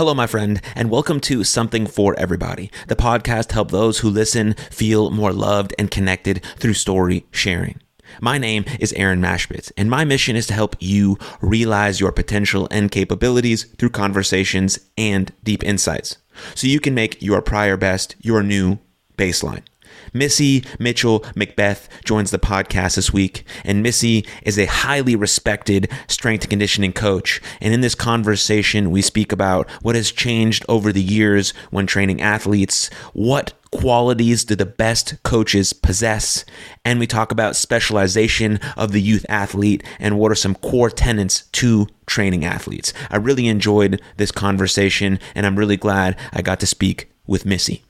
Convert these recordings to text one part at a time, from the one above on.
Hello, my friend, and welcome to Something for Everybody, the podcast help those who listen feel more loved and connected through story sharing. My name is Aaron Machbitz, and my mission is to help you realize your potential and capabilities through conversations and deep insights so you can make your prior best your new baseline. Missy Mitchell McBeth joins the podcast this week, and Missy is a highly respected strength and conditioning coach. And in this conversation, we speak about what has changed over the years when training athletes, what qualities do the best coaches possess, and we talk about specialization of the youth athlete and what are some core tenets to training athletes. I really enjoyed this conversation, and I'm really glad I got to speak with Missy.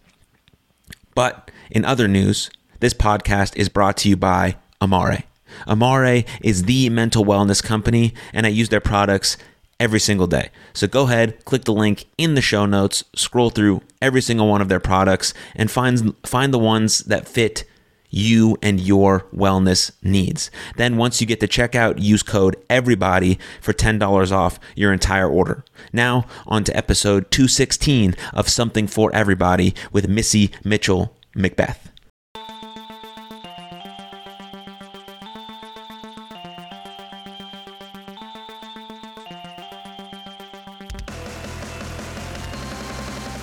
But in other news, this podcast is brought to you by Amare. Amare is the mental wellness company, and I use their products every single day. So go ahead, click the link in the show notes, scroll through every single one of their products, and find find the ones that fit you and your wellness needs. Then once you get to checkout, use code everybody for $10 off your entire order. Now, on to episode 216 of Something for Everybody with Missy Mitchell McBeth.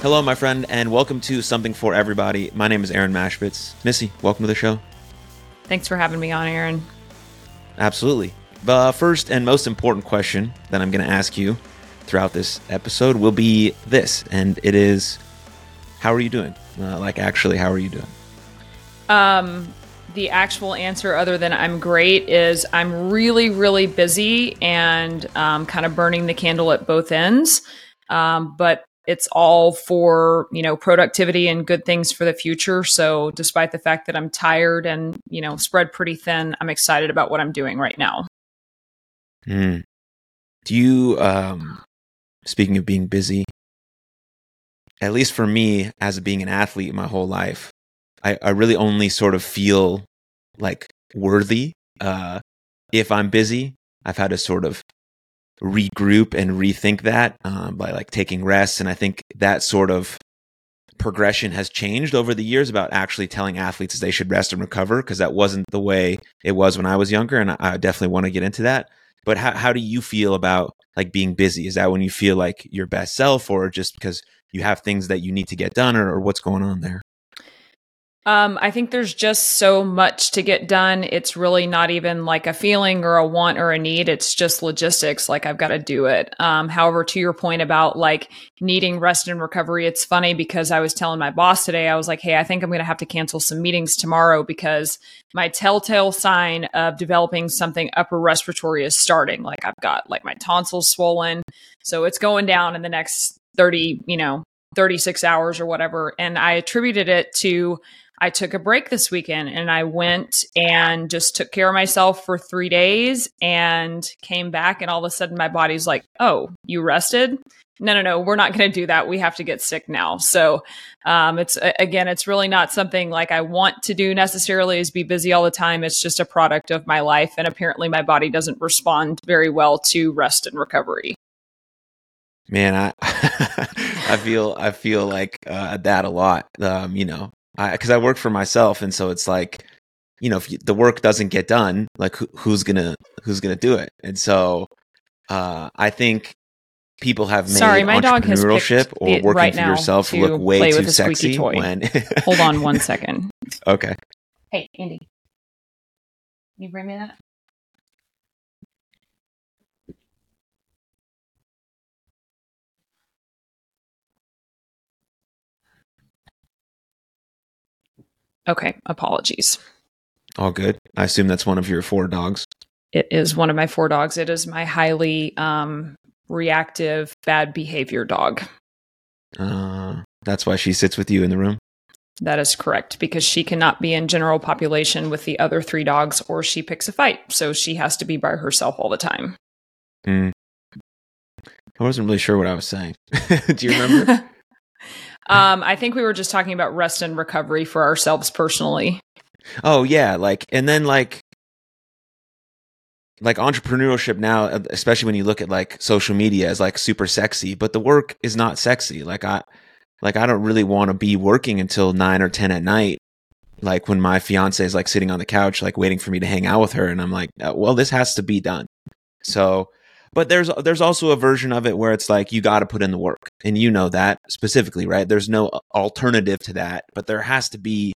Hello, my friend, and welcome to Something for Everybody. My name is Aaron Machbitz. Missy, welcome to the show. Thanks for having me on, Aaron. Absolutely. The first and most important question that I'm going to ask you throughout this episode will be this, and it is How are you doing? Uh, like, actually, how are you doing? Um, the actual answer, other than I'm great, is I'm really, really busy and um, kind of burning the candle at both ends. Um, but it's all for you know productivity and good things for the future. So despite the fact that i'm tired and you know spread pretty thin i'm excited about what i'm doing right now. Mm. do you um speaking of being busy at least for me as being an athlete my whole life i, I really only sort of feel like worthy. Uh if i'm busy i've had to sort of regroup and rethink that um, by like taking rests. And I think that sort of progression has changed over the years about actually telling athletes they should rest and recover because that wasn't the way it was when I was younger. And I definitely want to get into that. But how, how do you feel about like being busy? Is that when you feel like your best self or just because you have things that you need to get done or, or what's going on there? Um, I think there's just so much to get done. It's really not even like a feeling or a want or a need. It's just logistics. Like I've got to do it. Um, however, to your point about like needing rest and recovery, it's funny because I was telling my boss today, I was like, Hey, I think I'm going to have to cancel some meetings tomorrow because my telltale sign of developing something upper respiratory is starting. Like I've got like my tonsils swollen. So it's going down in the next 30, you know, 36 hours or whatever. And I attributed it to I took a break this weekend and I went and just took care of myself for three days and came back. And all of a sudden, my body's like, oh, you rested? No, no, no, we're not going to do that. We have to get sick now. So, um, it's again, it's really not something like I want to do necessarily is be busy all the time. It's just a product of my life. And apparently, my body doesn't respond very well to rest and recovery. Man, I I feel I feel like uh, that a lot. Um, you know, because I, I, work for myself, and so it's like, you know, if you, the work doesn't get done, like who, who's gonna who's gonna do it? And so, uh, I think people have made Sorry, my dog has entrepreneurship or working right for yourself look way too sexy. Toy. When hold on one second. Okay. Hey, Andy, can you bring me that? Okay, apologies. All good. I assume that's one of your four dogs. It is one of my four dogs. It is my highly um, reactive, bad behavior dog. Uh, that's why she sits with you in the room? That is correct, because she cannot be in general population with the other three dogs or she picks a fight. So she has to be by herself all the time. Mm. I wasn't really sure what I was saying. Do you remember? Um, I think we were just talking about rest and recovery for ourselves personally. Oh yeah, like and then like like entrepreneurship now, uh, especially when you look at like social media is like super sexy, but the work is not sexy. Like I, like I don't really want to be working until nine or 10 at night. Like when my fiance is like sitting on the couch, like waiting for me to hang out with her. And I'm like, uh, well, this has to be done. So, but there's, there's also a version of it where it's like, you got to put in the work and you know that specifically, right? There's no alternative to that, but there has to be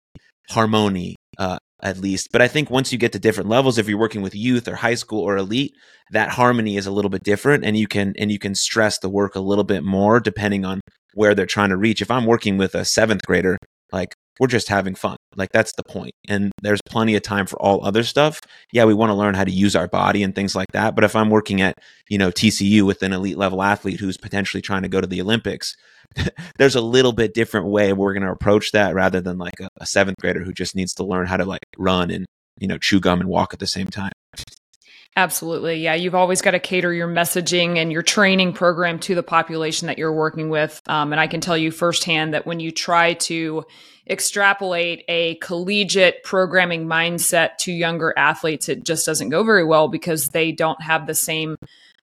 harmony, uh, at least. But I think once you get to different levels, if you're working with youth or high school or elite, that harmony is a little bit different and you can and you can stress the work a little bit more depending on where they're trying to reach. If I'm working with a seventh grader, like we're just having fun. Like that's the point. And there's plenty of time for all other stuff. Yeah, we want to learn how to use our body and things like that. But if I'm working at, you know, TCU with an elite level athlete who's potentially trying to go to the Olympics, there's a little bit different way we're going to approach that rather than like a, a seventh grader who just needs to learn how to like run and, you know, chew gum and walk at the same time. Absolutely. Yeah. You've always got to cater your messaging and your training program to the population that you're working with. Um, and I can tell you firsthand that when you try to extrapolate a collegiate programming mindset to younger athletes, it just doesn't go very well because they don't have the same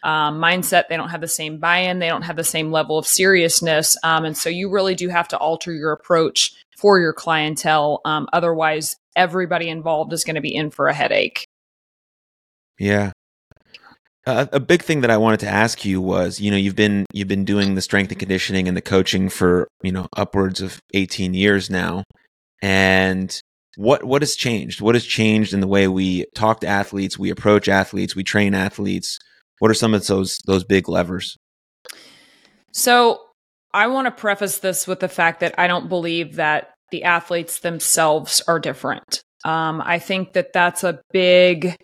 um, mindset. They don't have the same buy in. They don't have the same level of seriousness. Um, and so you really do have to alter your approach for your clientele. Um, otherwise, everybody involved is going to be in for a headache. Yeah. A big thing that I wanted to ask you was, you know, you've been you've been doing the strength and conditioning and the coaching for, you know, upwards of 18 years now. And what what has changed? What has changed in the way we talk to athletes, we approach athletes, we train athletes? What are some of those those big levers? So, I want to preface this with the fact that I don't believe that the athletes themselves are different. Um, I think that that's a big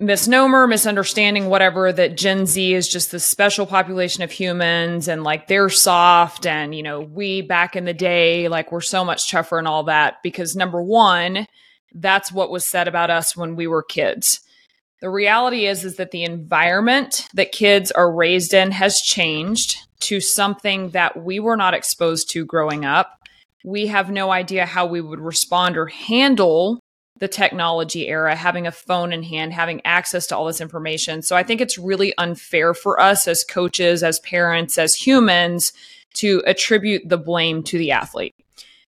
misnomer, misunderstanding, whatever, that Gen Z is just this special population of humans and like they're soft and, you know, we back in the day, like we're so much tougher and all that. Because number one, that's what was said about us when we were kids. The reality is, is that the environment that kids are raised in has changed to something that we were not exposed to growing up. We have no idea how we would respond or handle the technology era, having a phone in hand, having access to all this information. So I think it's really unfair for us as coaches, as parents, as humans to attribute the blame to the athlete.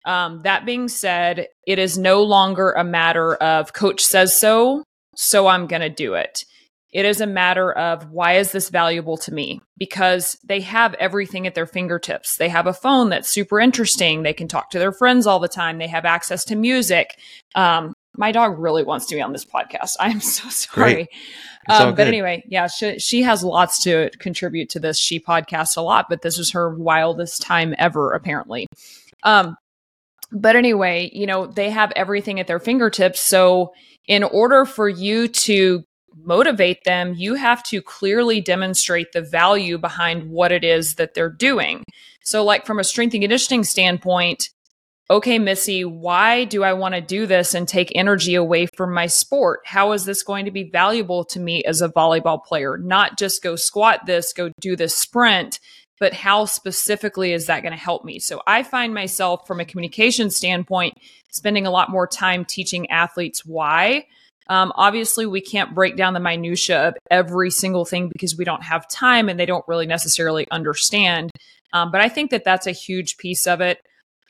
Um, that being said, it is no longer a matter of coach says so, so I'm going to do it. It is a matter of why is this valuable to me? Because they have everything at their fingertips. They have a phone that's super interesting. They can talk to their friends all the time. They have access to music. Um, my dog really wants to be on this podcast. I'm so sorry. Um, but anyway, yeah, she, she has lots to contribute to this. She podcasts a lot, but this is her wildest time ever, apparently. Um, but anyway, you know, they have everything at their fingertips. So, in order for you to motivate them, you have to clearly demonstrate the value behind what it is that they're doing. So, like from a strength and conditioning standpoint, okay, Missy, why do I want to do this and take energy away from my sport? How is this going to be valuable to me as a volleyball player? Not just go squat this, go do this sprint, but how specifically is that going to help me? So I find myself from a communication standpoint spending a lot more time teaching athletes why. Um, obviously, we can't break down the minutia of every single thing because we don't have time and they don't really necessarily understand. Um, but I think that that's a huge piece of it.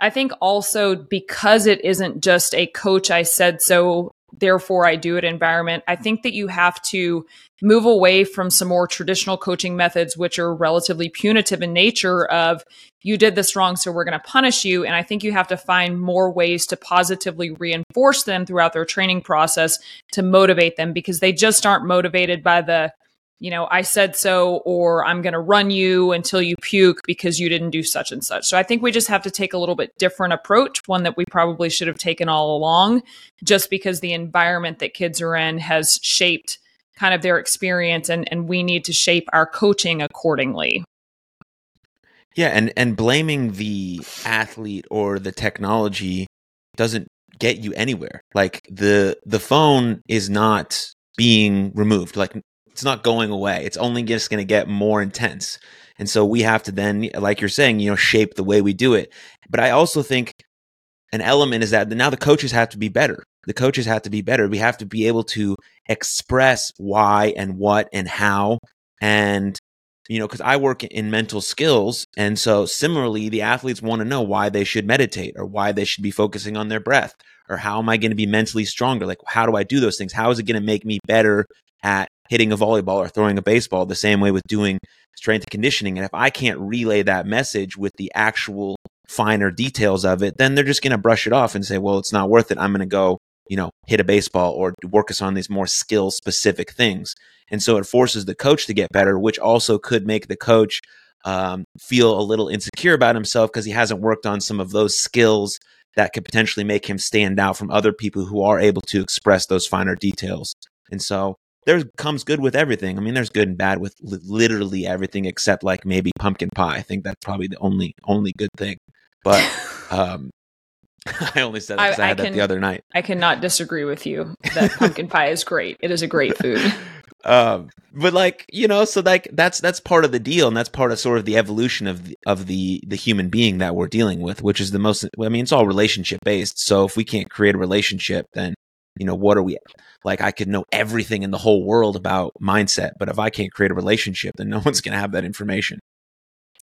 I think also because it isn't just a coach, I said so, therefore I do it environment, I think that you have to move away from some more traditional coaching methods, which are relatively punitive in nature of you did this wrong, so we're going to punish you. And I think you have to find more ways to positively reinforce them throughout their training process to motivate them because they just aren't motivated by the you know, I said so, or I'm going to run you until you puke because you didn't do such and such. So I think we just have to take a little bit different approach, one that we probably should have taken all along, just because the environment that kids are in has shaped kind of their experience and, and we need to shape our coaching accordingly. Yeah, and, and blaming the athlete or the technology doesn't get you anywhere. Like the the phone is not being removed. Like it's not going away. It's only just going to get more intense. And so we have to then, like you're saying, you know, shape the way we do it. But I also think an element is that now the coaches have to be better. the coaches have to be better. We have to be able to express why and what and how. And, you know, because I work in mental skills. And so similarly, the athletes want to know why they should meditate or why they should be focusing on their breath or how am I going to be mentally stronger? Like, how do I do those things? How is it going to make me better at hitting a volleyball or throwing a baseball the same way with doing strength and conditioning? And if I can't relay that message with the actual finer details of it, then they're just going to brush it off and say, well, it's not worth it. I'm going to go, you know, hit a baseball or work us on these more skill specific things. And so it forces the coach to get better, which also could make the coach um, feel a little insecure about himself because he hasn't worked on some of those skills that could potentially make him stand out from other people who are able to express those finer details. And so there comes good with everything. I mean, there's good and bad with li- literally everything except like maybe pumpkin pie. I think that's probably the only only good thing. But um, I only said that I, I, had can, that the other night. I cannot disagree with you that pumpkin pie is great. It is a great food. um, but like you know, so like that's that's part of the deal, and that's part of sort of the evolution of the, of the the human being that we're dealing with, which is the most. I mean, it's all relationship based. So if we can't create a relationship, then you know what are we like? I could know everything in the whole world about mindset, but if I can't create a relationship, then no one's going to have that information.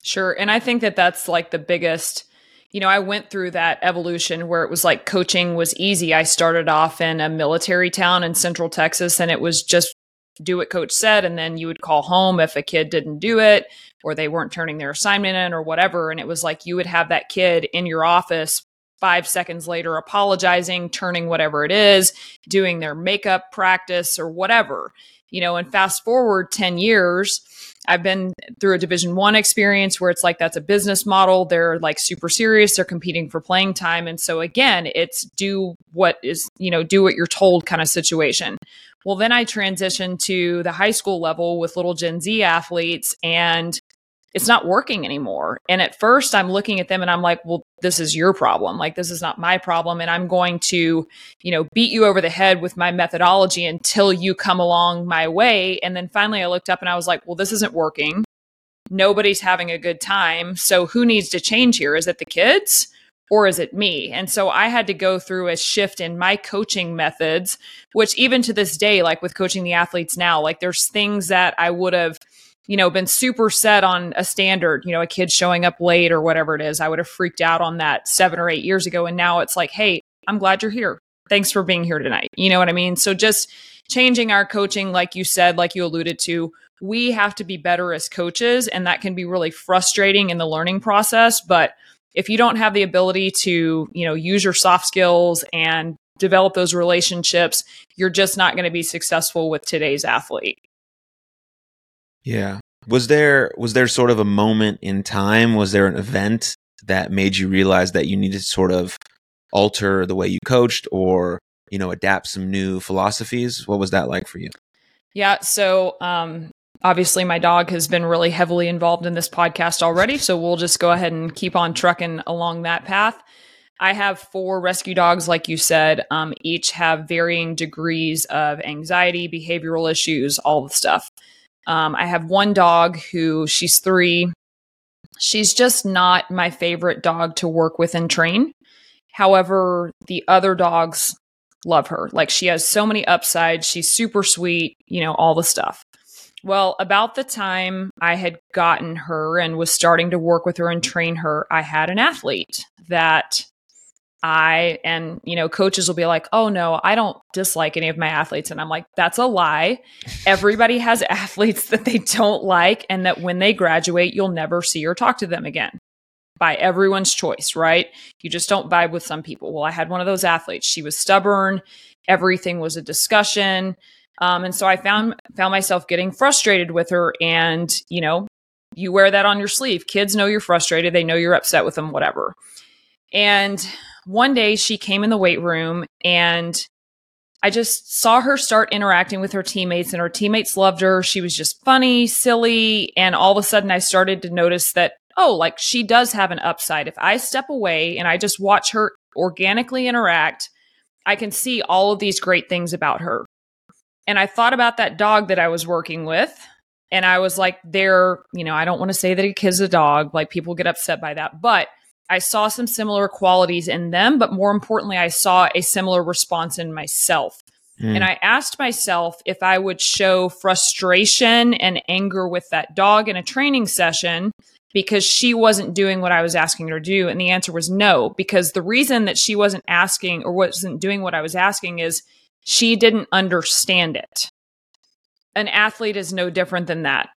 Sure, and I think that that's like the biggest you know, I went through that evolution where it was like coaching was easy. I started off in a military town in central Texas and it was just do what coach said and then you would call home if a kid didn't do it or they weren't turning their assignment in or whatever and it was like you would have that kid in your office 5 seconds later apologizing turning whatever it is doing their makeup practice or whatever. You know and fast forward 10 years I've been through a division 1 experience where it's like that's a business model. They're like super serious. They're competing for playing time. And so again it's do what is you know do what you're told kind of situation. Well, then I transitioned to the high school level with little Gen Z athletes and it's not working anymore. And at first I'm looking at them and I'm like, well, this is your problem. Like, this is not my problem. And I'm going to, you know, beat you over the head with my methodology until you come along my way. And then finally I looked up and I was like, well, this isn't working. Nobody's having a good time. So who needs to change here? Is it the kids? or is it me? And so I had to go through a shift in my coaching methods, which even to this day, like with coaching the athletes now, like there's things that I would have, you know, been super set on a standard, you know, a kid showing up late or whatever it is. I would have freaked out on that seven or eight years ago. And now it's like, hey, I'm glad you're here. Thanks for being here tonight. You know what I mean? So just changing our coaching, like you said, like you alluded to, we have to be better as coaches. And that can be really frustrating in the learning process. But if you don't have the ability to, you know, use your soft skills and develop those relationships, you're just not going to be successful with today's athlete. Yeah. Was there was there sort of a moment in time, was there an event that made you realize that you needed to sort of alter the way you coached or, you know, adapt some new philosophies? What was that like for you? Yeah, so um obviously my dog has been really heavily involved in this podcast already so we'll just go ahead and keep on trucking along that path i have four rescue dogs like you said um, each have varying degrees of anxiety behavioral issues all the stuff um, i have one dog who she's three. She's just not my favorite dog to work with and train. However the other dogs love her. Like she has so many upsides. She's super sweet you know all the stuff. Well, about the time I had gotten her and was starting to work with her and train her, I had an athlete that I, and, you know, coaches will be like, oh no, I don't dislike any of my athletes. And I'm like, that's a lie. Everybody has athletes that they don't like, and that when they graduate, you'll never see or talk to them again by everyone's choice, right? You just don't vibe with some people. Well, I had one of those athletes. She was stubborn. Everything was a discussion. Um, and so I found found myself getting frustrated with her. And you know, you wear that on your sleeve. Kids know you're frustrated. They know you're upset with them. Whatever. And one day she came in the weight room and I just saw her start interacting with her teammates, and her teammates loved her. She was just funny, silly. And all of a sudden, I started to notice that, oh, like she does have an upside. If I step away and I just watch her organically interact, I can see all of these great things about her. And I thought about that dog that I was working with. And I was like, they're, you know, I don't want to say that a kid's a dog. Like people get upset by that. But I saw some similar qualities in them, but more importantly, I saw a similar response in myself. Mm. And I asked myself if I would show frustration and anger with that dog in a training session because she wasn't doing what I was asking her to do. And the answer was no, because the reason that she wasn't asking or wasn't doing what I was asking is she didn't understand it. An athlete is no different than that.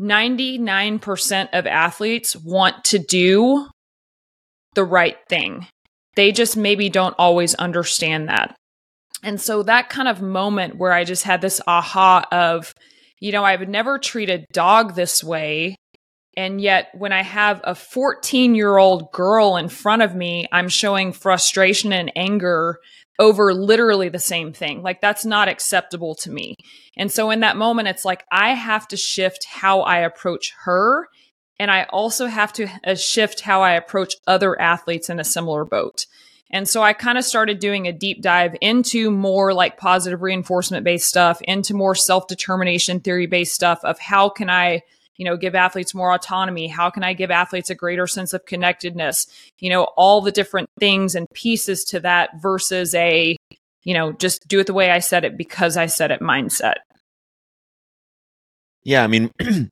99% of athletes want to do the right thing. They just maybe don't always understand that. And so that kind of moment where I just had this aha of, you know, I would never treat a dog this way. And yet, when I have a 14 year old girl in front of me, I'm showing frustration and anger over literally the same thing. Like, that's not acceptable to me. And so, in that moment, it's like I have to shift how I approach her. And I also have to uh, shift how I approach other athletes in a similar boat. And so I kind of started doing a deep dive into more like positive reinforcement based stuff, into more self determination theory based stuff of how can I, you know, give athletes more autonomy? How can I give athletes a greater sense of connectedness? You know, all the different things and pieces to that versus a, you know, just do it the way I said it because I said it mindset. Yeah. I mean,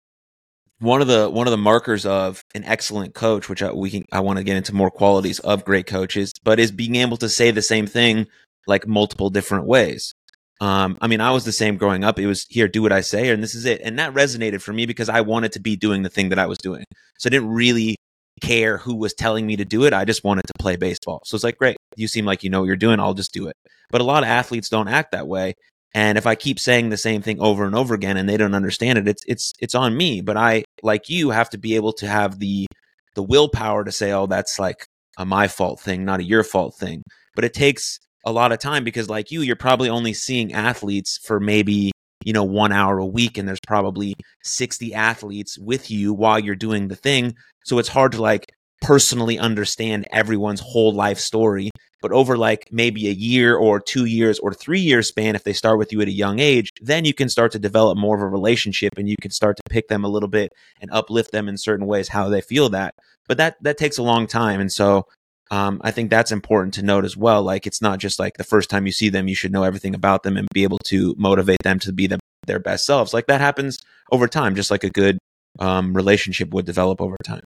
one of the one of the markers of an excellent coach, which I, we can I want to get into more qualities of great coaches, but is being able to say the same thing like multiple different ways. Um, I mean, I was the same growing up. It was here, do what I say, and this is it. And that resonated for me because I wanted to be doing the thing that I was doing. So I didn't really care who was telling me to do it. I just wanted to play baseball. So it's like, great, you seem like you know what you're doing. I'll just do it. But a lot of athletes don't act that way. And if I keep saying the same thing over and over again and they don't understand it, it's it's it's on me. But I, like you, have to be able to have the the willpower to say, oh, that's like a my fault thing, not a your fault thing. But it takes a lot of time because like you, you're probably only seeing athletes for maybe, you know, one hour a week and there's probably 60 athletes with you while you're doing the thing. So it's hard to like personally understand everyone's whole life story but over like maybe a year or two years or three years span, if they start with you at a young age, then you can start to develop more of a relationship and you can start to pick them a little bit and uplift them in certain ways how they feel that. But that that takes a long time. And so um, I think that's important to note as well. Like it's not just like the first time you see them, you should know everything about them and be able to motivate them to be them, their best selves. Like that happens over time, just like a good um, relationship would develop over time.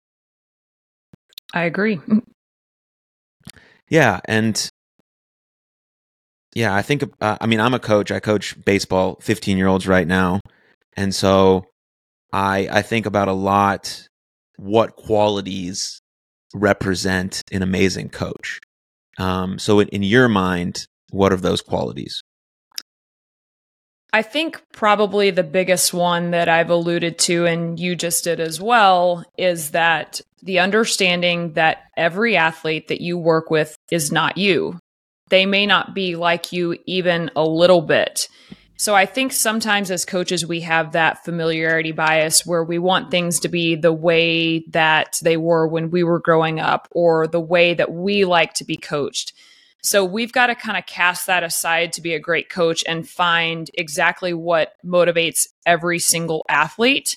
I agree. Yeah, and yeah, I think uh, I mean I'm a coach. I coach baseball 15 year olds right now, and so I I think about a lot what qualities represent an amazing coach. Um, so in, in your mind, what are those qualities? I think probably the biggest one that I've alluded to, and you just did as well, is that the understanding that every athlete that you work with is not you. They may not be like you even a little bit. So I think sometimes as coaches, we have that familiarity bias where we want things to be the way that they were when we were growing up or the way that we like to be coached. So we've got to kind of cast that aside to be a great coach and find exactly what motivates every single athlete.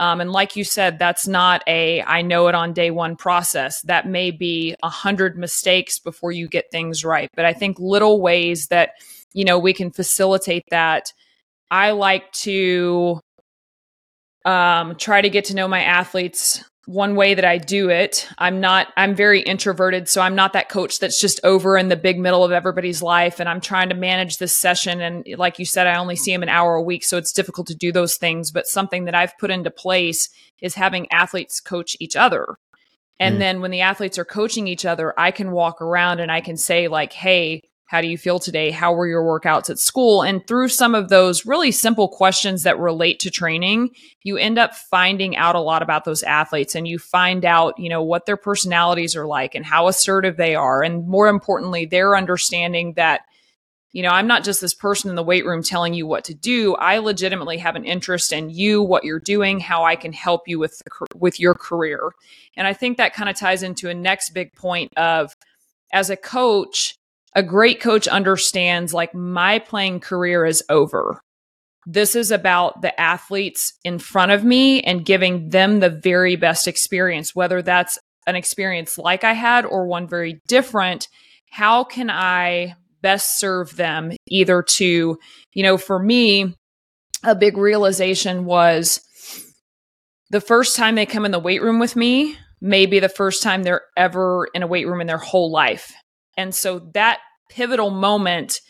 Um, and like you said, that's not a I know it on day one process. That may be a hundred mistakes before you get things right. But I think little ways that you know we can facilitate that. I like to um, try to get to know my athletes one way that I do it. I'm not, I'm very introverted. So I'm not that coach that's just over in the big middle of everybody's life. And I'm trying to manage this session. And like you said, I only see them an hour a week. So it's difficult to do those things. But something that I've put into place is having athletes coach each other. And mm. then when the athletes are coaching each other, I can walk around and I can say, like, hey, how do you feel today? How were your workouts at school? And through some of those really simple questions that relate to training, you end up finding out a lot about those athletes and you find out, you know, what their personalities are like and how assertive they are. And more importantly, their understanding that, you know, I'm not just this person in the weight room telling you what to do. I legitimately have an interest in you, what you're doing, how I can help you with the, with your career. And I think that kind of ties into a next big point of as a coach, a great coach understands like my playing career is over. This is about the athletes in front of me and giving them the very best experience, whether that's an experience like I had or one very different, how can I best serve them either to, you know, for me, a big realization was the first time they come in the weight room with me, maybe the first time they're ever in a weight room in their whole life. And so that pivotal moment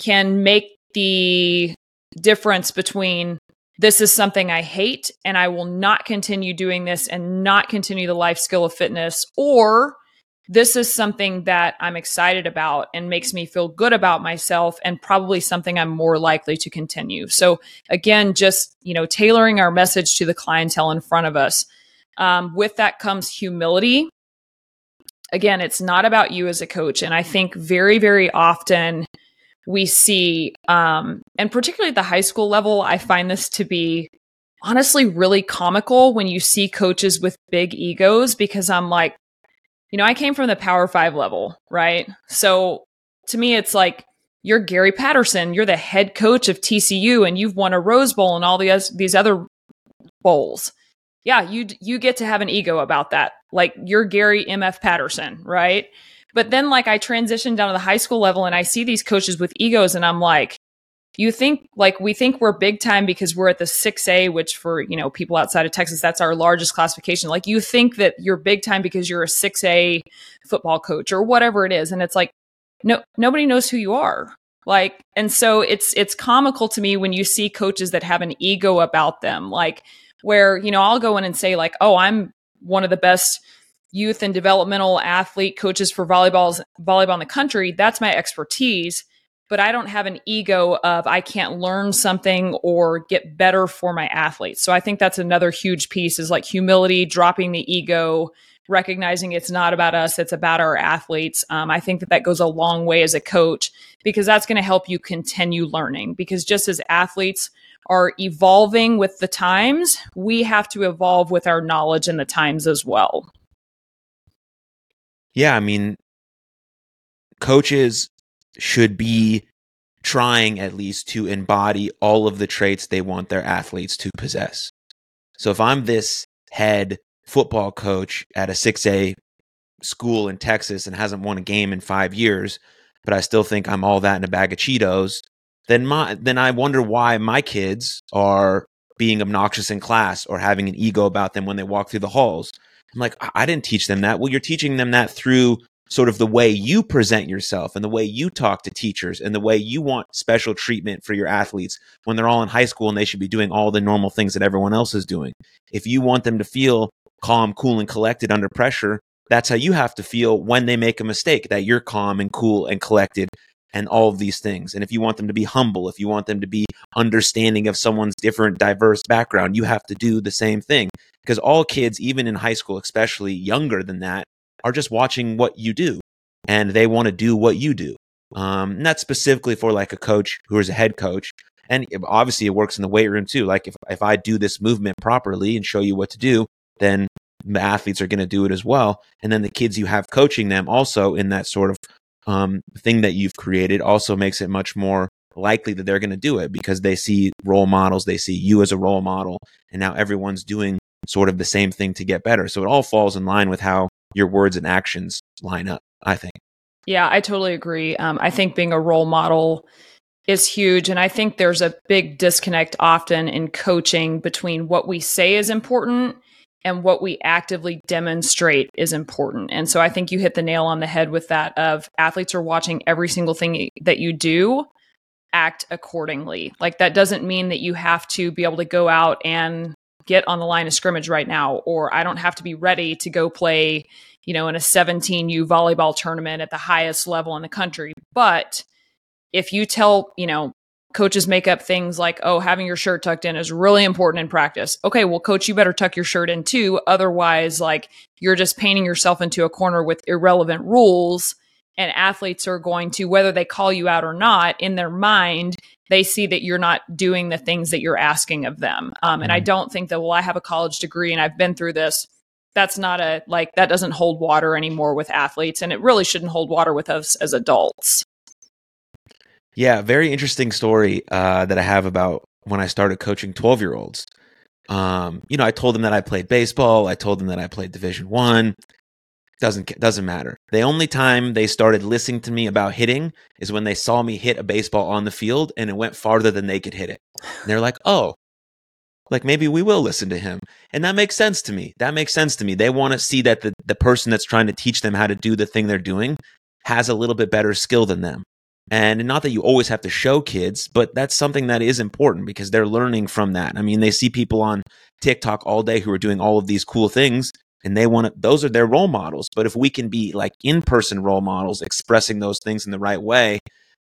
can make the difference between this is something I hate and I will not continue doing this and not continue the life skill of fitness, or this is something that I'm excited about and makes me feel good about myself and probably something I'm more likely to continue. So again, just, you know, tailoring our message to the clientele in front of us. Um, with that comes humility. Again, it's not about you as a coach. And I think very, very often we see, um, and particularly at the high school level, I find this to be honestly really comical when you see coaches with big egos because I'm like, you know, I came from the Power Five level, right? So to me, it's like, you're Gary Patterson, you're the head coach of TCU, and you've won a Rose Bowl and all the, these other bowls. Yeah, you you get to have an ego about that. Like you're Gary MF Patterson, right? But then like I transitioned down to the high school level and I see these coaches with egos and I'm like, you think like we think we're big time because we're at the 6A, which for, you know, people outside of Texas, that's our largest classification. Like you think that you're big time because you're a 6A football coach or whatever it is. And it's like, no, nobody knows who you are. Like, and so it's, it's comical to me when you see coaches that have an ego about them, like where, you know, I'll go in and say like, oh, I'm one of the best youth and developmental athlete coaches for volleyball volleyball in the country. That's my expertise but i don't have an ego of i can't learn something or get better for my athletes. So i think that's another huge piece is like humility dropping the ego recognizing it's not about us it's about our athletes. Um, i think that that goes a long way as a coach because that's going to help you continue learning because just as athletes are evolving with the times we have to evolve with our knowledge and the times as well yeah, I mean, coaches should be trying at least to embody all of the traits they want their athletes to possess. So if I'm this head football coach at a 6A school in Texas and hasn't won a game in 5 years, but I still think I'm all that in a bag of Cheetos, then my then I wonder why my kids are being obnoxious in class or having an ego about them when they walk through the halls I'm like, I didn't teach them that. Well, you're teaching them that through sort of the way you present yourself and the way you talk to teachers and the way you want special treatment for your athletes when they're all in high school and they should be doing all the normal things that everyone else is doing. If you want them to feel calm, cool, and collected under pressure, that's how you have to feel when they make a mistake, that you're calm and cool and collected and all of these things. And if you want them to be humble, if you want them to be understanding of someone's different, diverse background, you have to do the same thing. Because all kids, even in high school, especially younger than that, are just watching what you do and they want to do what you do. Um, not specifically for like a coach who is a head coach. And obviously, it works in the weight room too. Like if, if I do this movement properly and show you what to do, then the athletes are going to do it as well. And then the kids you have coaching them also in that sort of um, thing that you've created also makes it much more likely that they're going to do it because they see role models, they see you as a role model, and now everyone's doing sort of the same thing to get better. So it all falls in line with how your words and actions line up, I think. Yeah, I totally agree. Um, I think being a role model is huge. And I think there's a big disconnect often in coaching between what we say is important and what we actively demonstrate is important. And so I think you hit the nail on the head with that of athletes are watching every single thing that you do act accordingly. Like that doesn't mean that you have to be able to go out and get on the line of scrimmage right now or I don't have to be ready to go play, you know, in a 17U volleyball tournament at the highest level in the country. But if you tell, you know, coaches make up things like, oh, having your shirt tucked in is really important in practice. Okay, well, coach, you better tuck your shirt in too. Otherwise, like you're just painting yourself into a corner with irrelevant rules. And athletes are going to, whether they call you out or not, in their mind, they see that you're not doing the things that you're asking of them. Um, and mm-hmm. I don't think that, well, I have a college degree and I've been through this. That's not a, like, that doesn't hold water anymore with athletes. And it really shouldn't hold water with us as adults. Yeah, very interesting story uh, that I have about when I started coaching 12 year olds. Um, you know, I told them that I played baseball. I told them that I played Division One. doesn't doesn't matter. The only time they started listening to me about hitting is when they saw me hit a baseball on the field and it went farther than they could hit it. They're like, "Oh, like maybe we will listen to him." And that makes sense to me. That makes sense to me. They want to see that the the person that's trying to teach them how to do the thing they're doing has a little bit better skill than them. And not that you always have to show kids, but that's something that is important because they're learning from that. I mean, they see people on TikTok all day who are doing all of these cool things and they want to, those are their role models. But if we can be like in person role models, expressing those things in the right way,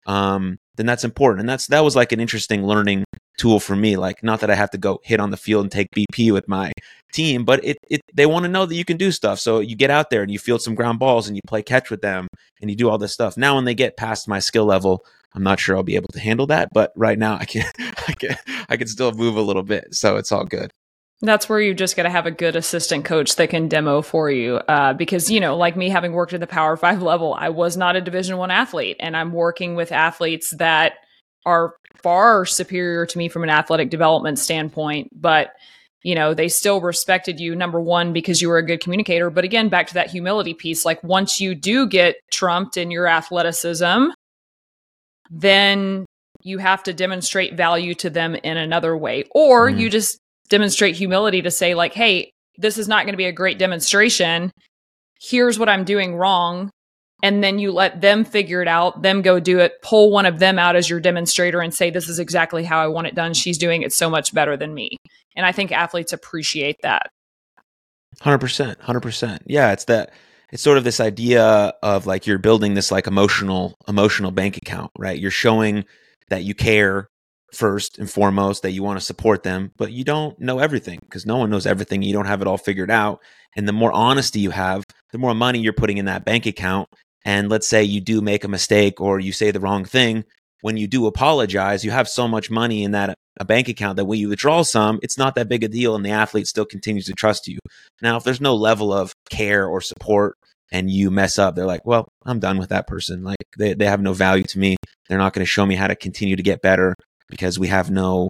um, then that's important. And that's, that was like an interesting learning tool for me. Like, not that I have to go hit on the field and take BP with my team, but it, it they want to know that you can do stuff. So you get out there and you field some ground balls and you play catch with them and you do all this stuff. Now, when they get past my skill level, I'm not sure I'll be able to handle that, but right now I can, I can, I can still move a little bit. So it's all good. That's where you just got to have a good assistant coach that can demo for you. Uh, because you know, like me having worked at the Power Five level, I was not a Division One athlete, and I'm working with athletes that are far superior to me from an athletic development standpoint. But you know, they still respected you number one because you were a good communicator. But again, back to that humility piece. Like once you do get trumped in your athleticism, then you have to demonstrate value to them in another way, or mm. you just demonstrate humility to say like hey this is not going to be a great demonstration here's what i'm doing wrong and then you let them figure it out them go do it pull one of them out as your demonstrator and say this is exactly how i want it done she's doing it so much better than me and i think athletes appreciate that 100% 100% yeah it's that it's sort of this idea of like you're building this like emotional emotional bank account right you're showing that you care first and foremost that you want to support them, but you don't know everything because no one knows everything. You don't have it all figured out. And the more honesty you have, the more money you're putting in that bank account. And let's say you do make a mistake or you say the wrong thing. When you do apologize, you have so much money in that a bank account that when you withdraw some, it's not that big a deal and the athlete still continues to trust you. Now, if there's no level of care or support and you mess up, they're like, well, I'm done with that person. Like they, they have no value to me. They're not going to show me how to continue to get better because we have no,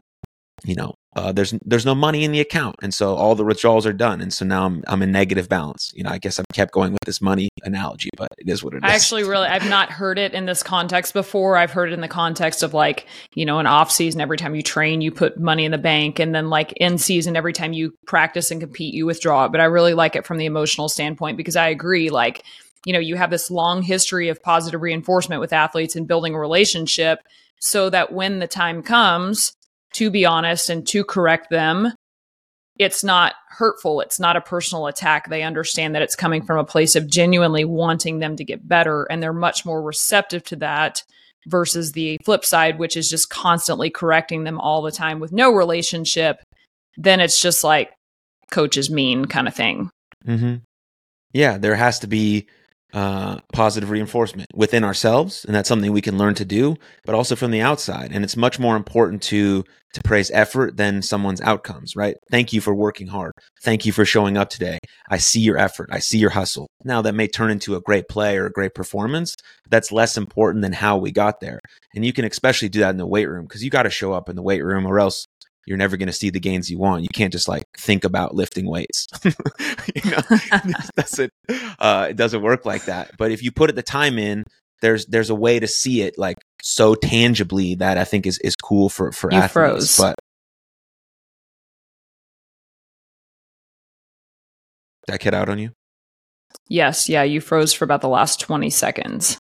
you know, uh, there's there's no money in the account, and so all the withdrawals are done, and so now I'm I'm in negative balance. You know, I guess I've kept going with this money analogy, but it is what it is. I actually really I've not heard it in this context before. I've heard it in the context of like you know, an off season, every time you train, you put money in the bank, and then like in season, every time you practice and compete, you withdraw it. But I really like it from the emotional standpoint because I agree, like you know, you have this long history of positive reinforcement with athletes and building a relationship so that when the time comes to be honest and to correct them, it's not hurtful. It's not a personal attack. They understand that it's coming from a place of genuinely wanting them to get better. And they're much more receptive to that versus the flip side, which is just constantly correcting them all the time with no relationship. Then it's just like, coach is mean kind of thing. Mm-hmm. Yeah, there has to be uh, positive reinforcement within ourselves, and that's something we can learn to do, but also from the outside. And it's much more important to to praise effort than someone's outcomes, right? Thank you for working hard. Thank you for showing up today. I see your effort. I see your hustle. Now that may turn into a great play or a great performance. That's less important than how we got there. And you can especially do that in the weight room because you got to show up in the weight room or else you're never going to see the gains you want. You can't just like think about lifting weights. you know, it doesn't uh, it doesn't work like that. But if you put the time in, there's there's a way to see it like so tangibly that I think is is cool for for you athletes. Froze. But that cut out on you? Yes, yeah, you froze for about the last 20 seconds.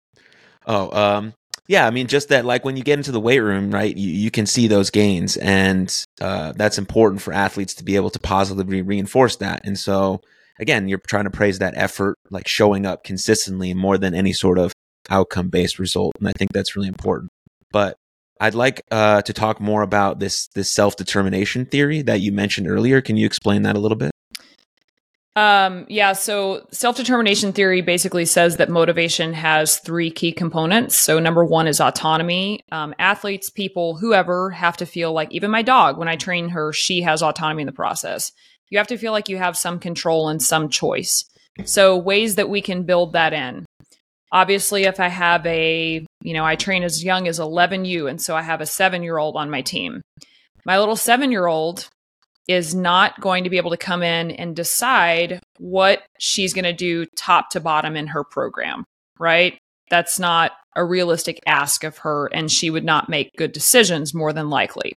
Oh, um, yeah, I mean, just that, like when you get into the weight room, right, you, you can see those gains, and uh, that's important for athletes to be able to positively reinforce that. And so, again, you're trying to praise that effort, like showing up consistently more than any sort of outcome based result. And I think that's really important. But I'd like uh, to talk more about this this self determination theory that you mentioned earlier. Can you explain that a little bit? Um, yeah, so self determination theory basically says that motivation has three key components. So, number one is autonomy. Um, athletes, people, whoever have to feel like, even my dog, when I train her, she has autonomy in the process. You have to feel like you have some control and some choice. So, ways that we can build that in. Obviously, if I have a, you know, I train as young as 11U, and so I have a seven year old on my team. My little seven year old is not going to be able to come in and decide what she's going to do top to bottom in her program, right? That's not a realistic ask of her, and she would not make good decisions more than likely.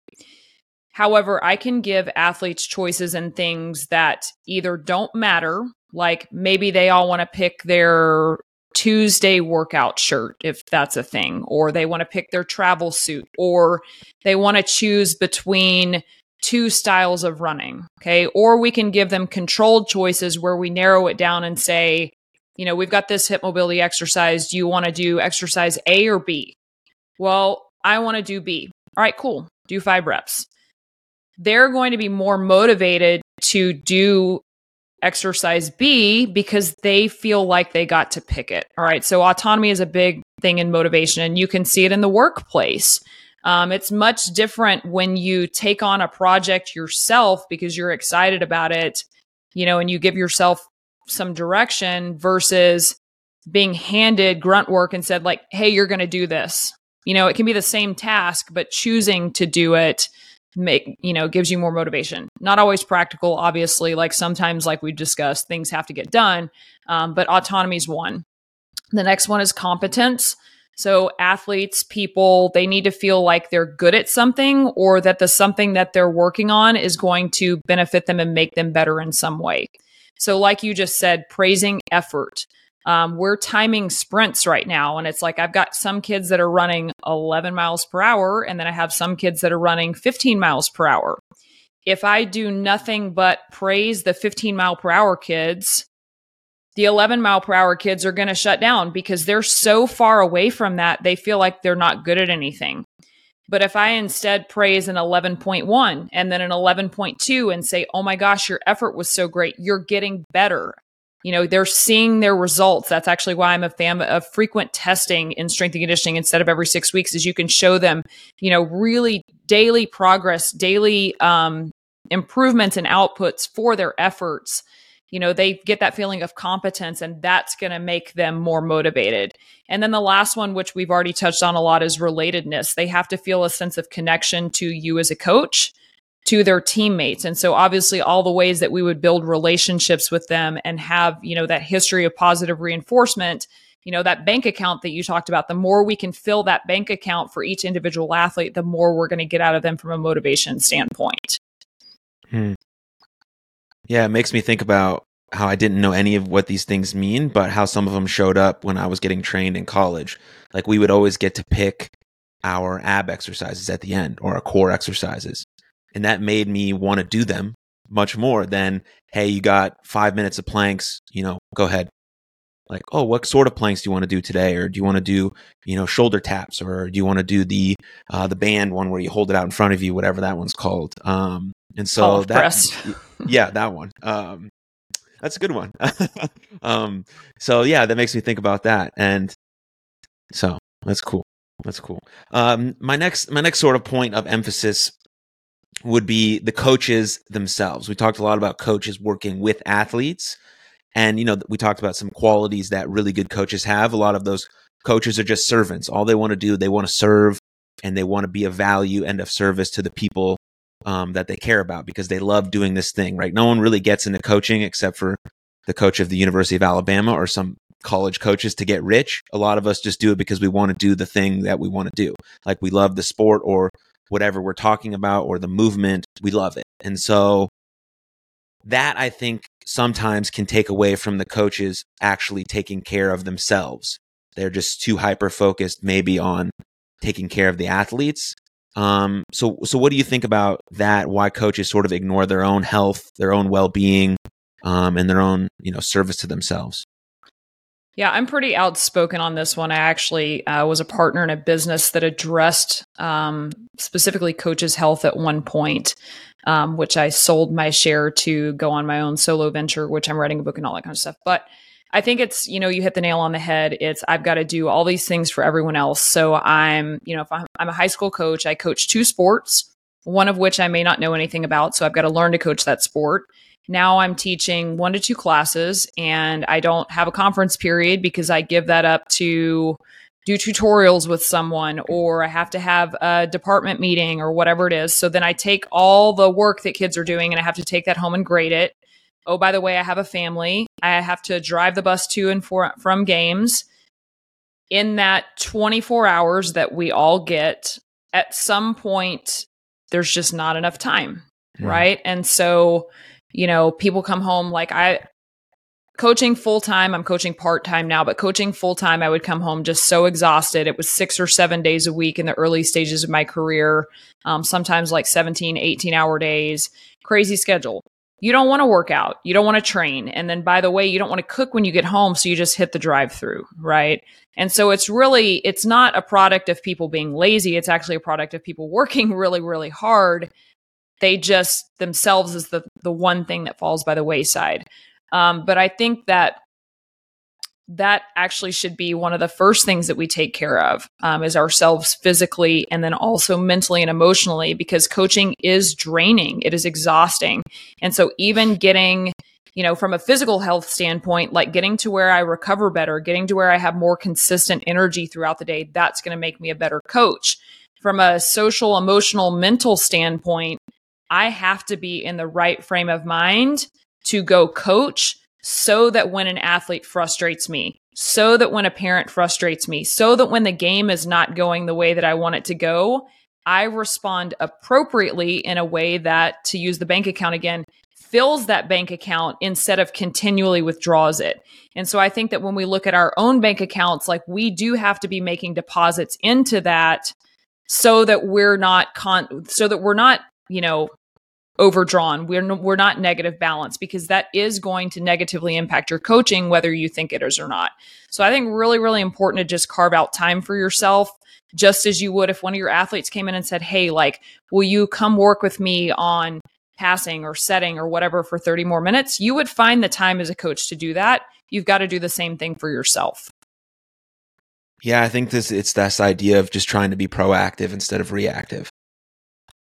However, I can give athletes choices and things that either don't matter, like maybe they all want to pick their Tuesday workout shirt, if that's a thing, or they want to pick their travel suit, or they want to choose between two styles of running. Okay. Or we can give them controlled choices where we narrow it down and say, you know, we've got this hip mobility exercise. Do you want to do exercise A or B? Well, I want to do B. All right, cool. Do five reps. They're going to be more motivated to do exercise B because they feel like they got to pick it. All right. So autonomy is a big thing in motivation, and you can see it in the workplace. Um, it's much different when you take on a project yourself because you're excited about it, you know, and you give yourself some direction versus being handed grunt work and said, like, hey, you're going to do this. You know, it can be the same task, but choosing to do it make you know gives you more motivation. Not always practical obviously like sometimes like we've discussed things have to get done um, but autonomy is one. The next one is competence. So athletes people they need to feel like they're good at something or that the something that they're working on is going to benefit them and make them better in some way. So like you just said praising effort um, we're timing sprints right now. And it's like I've got some kids that are running 11 miles per hour, and then I have some kids that are running 15 miles per hour. If I do nothing but praise the 15 mile per hour kids, the 11 mile per hour kids are going to shut down because they're so far away from that, they feel like they're not good at anything. But if I instead praise an 11.1 and then an 11.2 and say, oh my gosh, your effort was so great, you're getting better you know they're seeing their results. That's actually why i'm a fan of frequent testing in strength and conditioning instead of every six weeks is you can show them you know really daily progress daily um, improvements and outputs for their efforts. You know they get that feeling of competence and that's going to make them more motivated. And then the last one which we've already touched on a lot is relatedness. They have to feel a sense of connection to you as a coach to their teammates. And so obviously all the ways that we would build relationships with them and have, you know, that history of positive reinforcement, you know, that bank account that you talked about, the more we can fill that bank account for each individual athlete, the more we're going to get out of them from a motivation standpoint. Hmm. Yeah, it makes me think about how I didn't know any of what these things mean, but how some of them showed up when I was getting trained in college. Like we would always get to pick our ab exercises at the end or our core exercises. And that made me want to do them much more than, hey, you got five minutes of planks, you know, go ahead. Like, oh, what sort of planks do you want to do today? Or do you want to do, you know, shoulder taps? Or do you want to do the uh, the band one where you hold it out in front of you, whatever that one's called? Um, and so that, yeah, that one. Um, that's a good one. um, so yeah, that makes me think about that, and so that's cool. That's cool. Um, my next my next sort of point of emphasis would be the coaches themselves. We talked a lot about coaches working with athletes. And, you know, we talked about some qualities that really good coaches have. A lot of those coaches are just servants. All they want to do, they want to serve and they want to be of value and of service to the people um, that they care about because they love doing this thing, right? No one really gets into coaching except for the coach of the University of Alabama or some college coaches to get rich. A lot of us just do it because we want to do the thing that we want to do. Like we love the sport or whatever we're talking about or the movement. We love it. And so that I think sometimes can take away from the coaches actually taking care of themselves. They're just too hyper focused maybe on taking care of the athletes. Um, so, so what do you think about that? Why coaches sort of ignore their own health, their own well being, um, and their own, you know, service to themselves? Yeah, I'm pretty outspoken on this one. I actually uh, was a partner in a business that addressed um, specifically coaches' health at one point, um, which I sold my share to go on my own solo venture, which I'm writing a book and all that kind of stuff. But I think it's, you know, you hit the nail on the head. It's, I've got to do all these things for everyone else. So I'm, you know, if I'm, I'm a high school coach, I coach two sports, one of which I may not know anything about. So I've got to learn to coach that sport. Now I'm teaching one to two classes and I don't have a conference period because I give that up to do tutorials with someone or I have to have a department meeting or whatever it is. So then I take all the work that kids are doing and I have to take that home and grade it. Oh, by the way, I have a family. I have to drive the bus to and for, from games. In that 24 hours that we all get, at some point, there's just not enough time. Mm. Right. And so, you know, people come home like I, coaching full time. I'm coaching part time now, but coaching full time, I would come home just so exhausted. It was six or seven days a week in the early stages of my career, um, sometimes like 17, 18 hour days, crazy schedule. You don't want to work out. You don't want to train. And then, by the way, you don't want to cook when you get home. So you just hit the drive through, right? And so it's really, it's not a product of people being lazy. It's actually a product of people working really, really hard. They just themselves is the, the one thing that falls by the wayside. Um, but I think that that actually should be one of the first things that we take care of um, is ourselves physically and then also mentally and emotionally because coaching is draining. It is exhausting. And so even getting you know from a physical health standpoint like getting to where i recover better getting to where i have more consistent energy throughout the day that's going to make me a better coach. From a social emotional mental standpoint i have to be in the right frame of mind to go coach so that when an athlete frustrates me, so that when a parent frustrates me, so that when the game is not going the way that I want it to go, I respond appropriately in a way that, to use the bank account again, fills that bank account instead of continually withdraws it. And so I think that when we look at our own bank accounts, like we do have to be making deposits into that so that we're not con so that we're not, you know, overdrawn. We're n- we're not negative balance because that is going to negatively impact your coaching whether you think it is or not. So I think really really important to just carve out time for yourself just as you would if one of your athletes came in and said, "Hey, like, will you come work with me on passing or setting or whatever for 30 more minutes?" You would find the time as a coach to do that. You've got to do the same thing for yourself. Yeah, I think this it's this idea of just trying to be proactive instead of reactive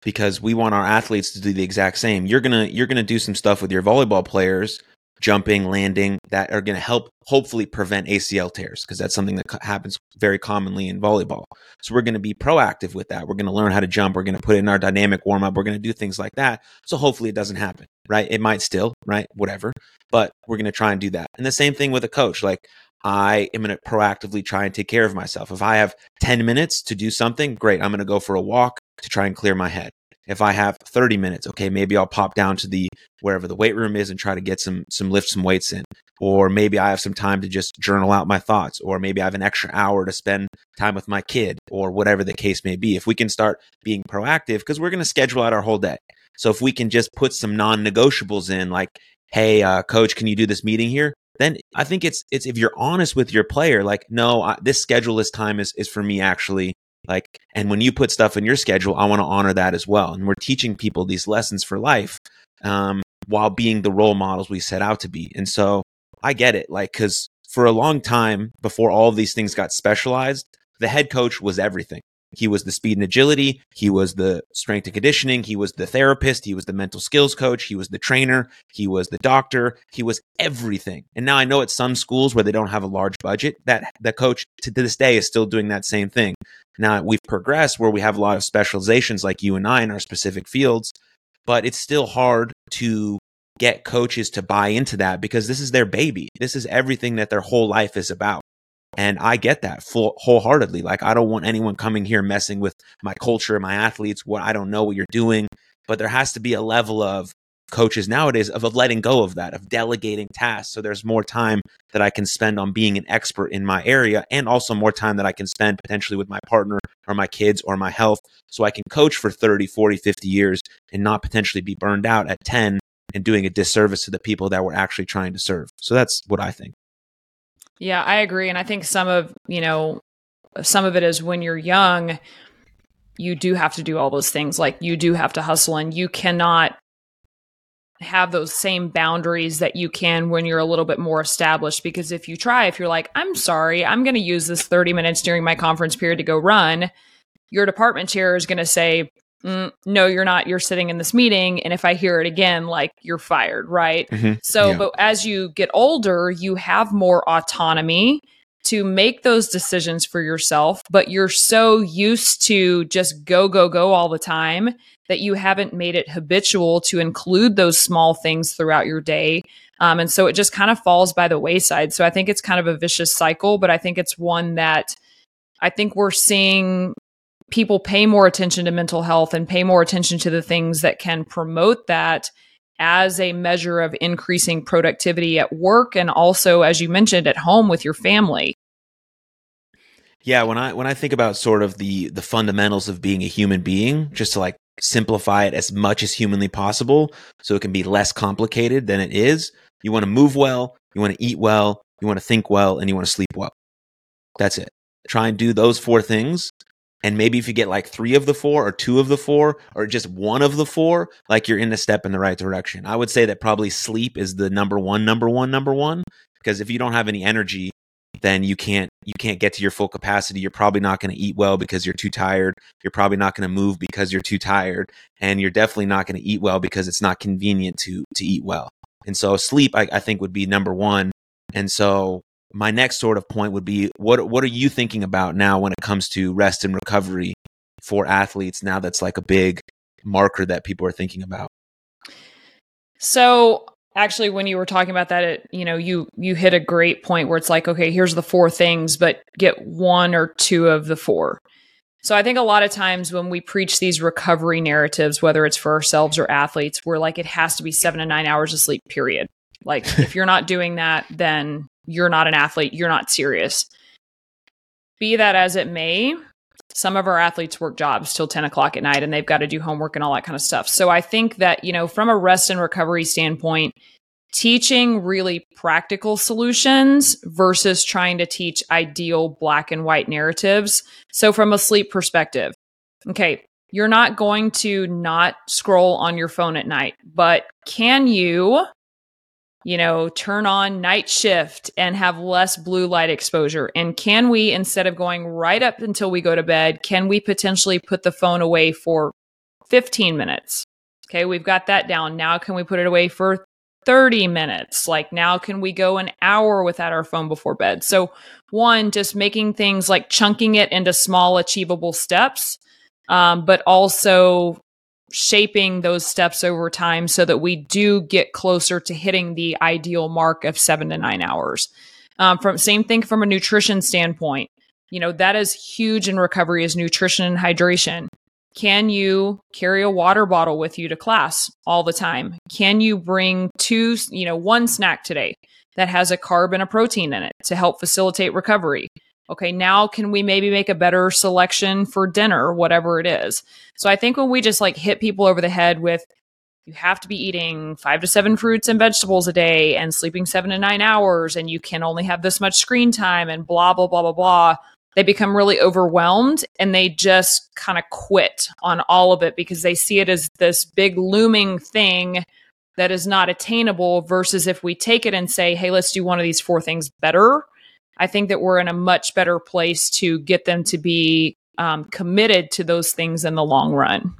because we want our athletes to do the exact same. You're going to you're going to do some stuff with your volleyball players jumping, landing that are going to help hopefully prevent ACL tears because that's something that happens very commonly in volleyball. So we're going to be proactive with that. We're going to learn how to jump. We're going to put it in our dynamic warm up. We're going to do things like that. So hopefully it doesn't happen, right? It might still, right? Whatever. But we're going to try and do that. And the same thing with a coach. Like I am going to proactively try and take care of myself. If I have 10 minutes to do something, great. I'm going to go for a walk to try and clear my head. If I have 30 minutes, okay, maybe I'll pop down to the wherever the weight room is and try to get some some lift some weights in. Or maybe I have some time to just journal out my thoughts, or maybe I have an extra hour to spend time with my kid, or whatever the case may be. If we can start being proactive, because we're going to schedule out our whole day. So if we can just put some non-negotiables in, like, "Hey, uh, coach, can you do this meeting here?" Then I think it's it's if you're honest with your player, like, "No, I, this schedule, this time is is for me actually like, and when you put stuff in your schedule, I want to honor that as well. And we're teaching people these lessons for life um, while being the role models we set out to be. And so I get it. Like, because for a long time before all these things got specialized, the head coach was everything. He was the speed and agility. He was the strength and conditioning. He was the therapist. He was the mental skills coach. He was the trainer. He was the doctor. He was everything. And now I know at some schools where they don't have a large budget, that the coach to this day is still doing that same thing. Now we've progressed where we have a lot of specializations like you and I in our specific fields, but it's still hard to get coaches to buy into that because this is their baby. This is everything that their whole life is about. And I get that full wholeheartedly. Like I don't want anyone coming here messing with my culture, my athletes, what I don't know what you're doing. But there has to be a level of coaches nowadays of, of letting go of that, of delegating tasks. So there's more time that I can spend on being an expert in my area and also more time that I can spend potentially with my partner or my kids or my health. So I can coach for 30, 40, 50 years and not potentially be burned out at 10 and doing a disservice to the people that we're actually trying to serve. So that's what I think. Yeah, I agree. And I think some of, you know, some of it is when you're young, you do have to do all those things. Like you do have to hustle and you cannot have those same boundaries that you can when you're a little bit more established. Because if you try, if you're like, I'm sorry, I'm going to use this 30 minutes during my conference period to go run, your department chair is going to say, mm, no, you're not. You're sitting in this meeting. And if I hear it again, like you're fired, right? Mm-hmm. So, yeah. but as you get older, you have more autonomy to make those decisions for yourself, but you're so used to just go, go, go all the time that you haven't made it habitual to include those small things throughout your day. Um, and so it just kind of falls by the wayside. So I think it's kind of a vicious cycle, but I think it's one that I think we're seeing people pay more attention to mental health and pay more attention to the things that can promote that as a measure of increasing productivity at work and also as you mentioned at home with your family. Yeah when i when i think about sort of the the fundamentals of being a human being just to like simplify it as much as humanly possible so it can be less complicated than it is you want to move well you want to eat well you want to think well and you want to sleep well. That's it. Try and do those four things and maybe if you get like three of the four or two of the four or just one of the four, like you're in a step in the right direction. I would say that probably sleep is the number one, number one, number one. Because if you don't have any energy, then you can't you can't get to your full capacity. You're probably not going to eat well because you're too tired. You're probably not going to move because you're too tired, and you're definitely not going to eat well because it's not convenient to to eat well. And so sleep, I, I think, would be number one. And so my next sort of point would be what what are you thinking about now when it comes to rest and recovery for athletes now that's like a big marker that people are thinking about? So actually when you were talking about that it, you know you you hit a great point where it's like okay here's the four things but get one or two of the four. So i think a lot of times when we preach these recovery narratives whether it's for ourselves or athletes we're like it has to be seven to nine hours of sleep period like if you're not doing that then you're not an athlete, you're not serious. Be that as it may, some of our athletes work jobs till 10 o'clock at night and they've got to do homework and all that kind of stuff. So I think that, you know, from a rest and recovery standpoint, teaching really practical solutions versus trying to teach ideal black and white narratives. So from a sleep perspective, okay, you're not going to not scroll on your phone at night, but can you you know, turn on night shift and have less blue light exposure? And can we, instead of going right up until we go to bed, can we potentially put the phone away for 15 minutes? Okay, we've got that down. Now, can we put it away for 30 minutes? Like, now can we go an hour without our phone before bed? So, one, just making things like chunking it into small, achievable steps, um, but also shaping those steps over time so that we do get closer to hitting the ideal mark of seven to nine hours. Um, from same thing from a nutrition standpoint, you know that is huge in recovery is nutrition and hydration. Can you carry a water bottle with you to class all the time? Can you bring two, you know, one snack today that has a carb and a protein in it to help facilitate recovery? Okay, now can we maybe make a better selection for dinner, whatever it is? So I think when we just like hit people over the head with, you have to be eating five to seven fruits and vegetables a day and sleeping seven to nine hours, and you can only have this much screen time and blah, blah, blah, blah, blah. They become really overwhelmed and they just kind of quit on all of it because they see it as this big looming thing that is not attainable versus if we take it and say, hey, let's do one of these four things better I think that we're in a much better place to get them to be um, committed to those things in the long run.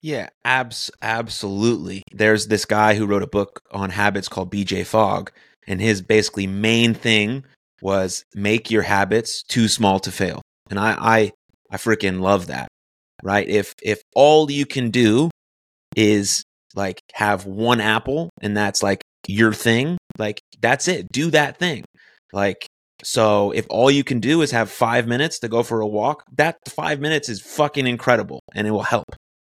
Yeah, abs- absolutely. There's this guy who wrote a book on habits called BJ Fogg, and his basically main thing was make your habits too small to fail. And I I I freaking love that. Right? If if all you can do is like have one apple and that's like your thing, like that's it. Do that thing. Like, so if all you can do is have five minutes to go for a walk, that five minutes is fucking incredible and it will help.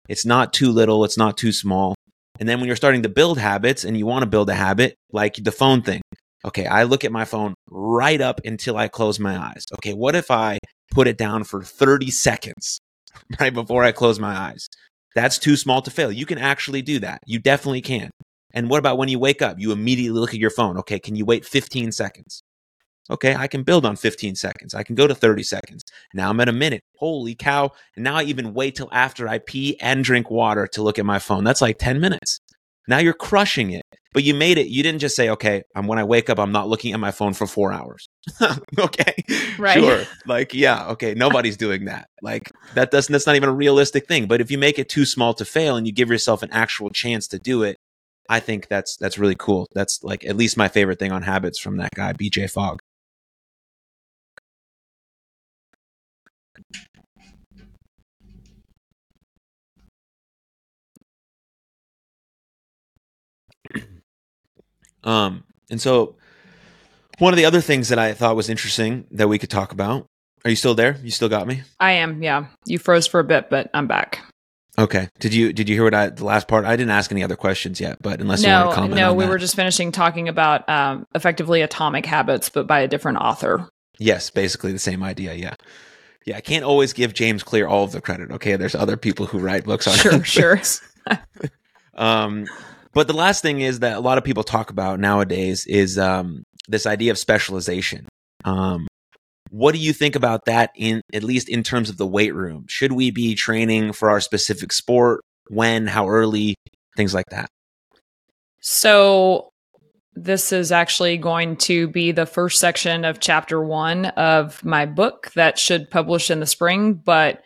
It's not too little, it's not too small. And then when you're starting to build habits and you want to build a habit, like the phone thing. Okay, I look at my phone right up until I close my eyes. Okay, what if I put it down for 30 seconds right before I close my eyes? That's too small to fail. You can actually do that. You definitely can. And what about when you wake up? You immediately look at your phone. Okay, can you wait 15 seconds? Okay, I can build on 15 seconds. I can go to 30 seconds. Now I'm at a minute. Holy cow. And now I even wait till after I pee and drink water to look at my phone. That's like 10 minutes. Now you're crushing it. But you made it. You didn't just say, okay, I'm, when I wake up, I'm not looking at my phone for four hours. okay. Right. Sure. Like, yeah, okay. Nobody's doing that. Like that doesn't, that's not even a realistic thing. But if you make it too small to fail and you give yourself an actual chance to do it, I think that's, that's really cool. That's like at least my favorite thing on habits from that guy, BJ Fogg. Um, and so one of the other things that I thought was interesting that we could talk about. Are you still there? You still got me? I am. Yeah. You froze for a bit, but I'm back. Okay. Did you did you hear what I the last part? I didn't ask any other questions yet, but unless you want to comment. No, we that. were just finishing talking about um, effectively atomic habits, but by a different author. Yes, basically the same idea. Yeah. Yeah, I can't always give James Clear all of the credit. Okay, there's other people who write books on sure, sure. um, but the last thing is that a lot of people talk about nowadays is um, this idea of specialization. Um, what do you think about that in at least in terms of the weight room? Should we be training for our specific sport? When, how early, things like that? So this is actually going to be the first section of chapter 1 of my book that should publish in the spring, but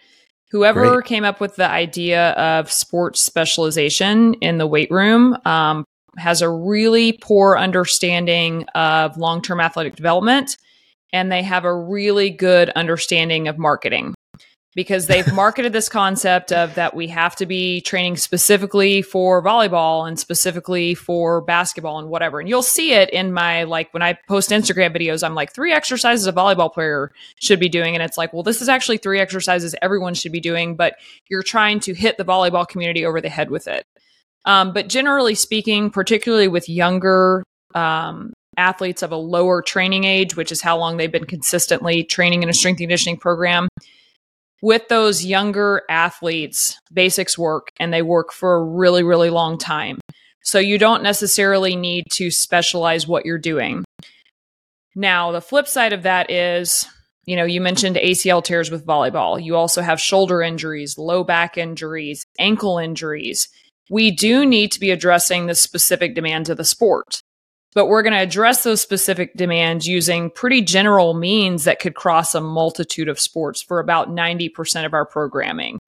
whoever Great. came up with the idea of sports specialization in the weight room um, has a really poor understanding of long-term athletic development and they have a really good understanding of marketing because they've marketed this concept of that we have to be training specifically for volleyball and specifically for basketball and whatever. And you'll see it in my like when I post Instagram videos, I'm like three exercises a volleyball player should be doing and it's like, well, this is actually three exercises everyone should be doing, but you're trying to hit the volleyball community over the head with it. Um, but generally speaking, particularly with younger um, athletes of a lower training age, which is how long they've been consistently training in a strength conditioning program. With those younger athletes, basics work and they work for a really, really long time. So you don't necessarily need to specialize what you're doing. Now, the flip side of that is, you know, you mentioned ACL tears with volleyball. You also have shoulder injuries, low back injuries, ankle injuries. We do need to be addressing the specific demands of the sport but we're going to address those specific demands using pretty general means that could cross a multitude of sports for about 90% of our programming.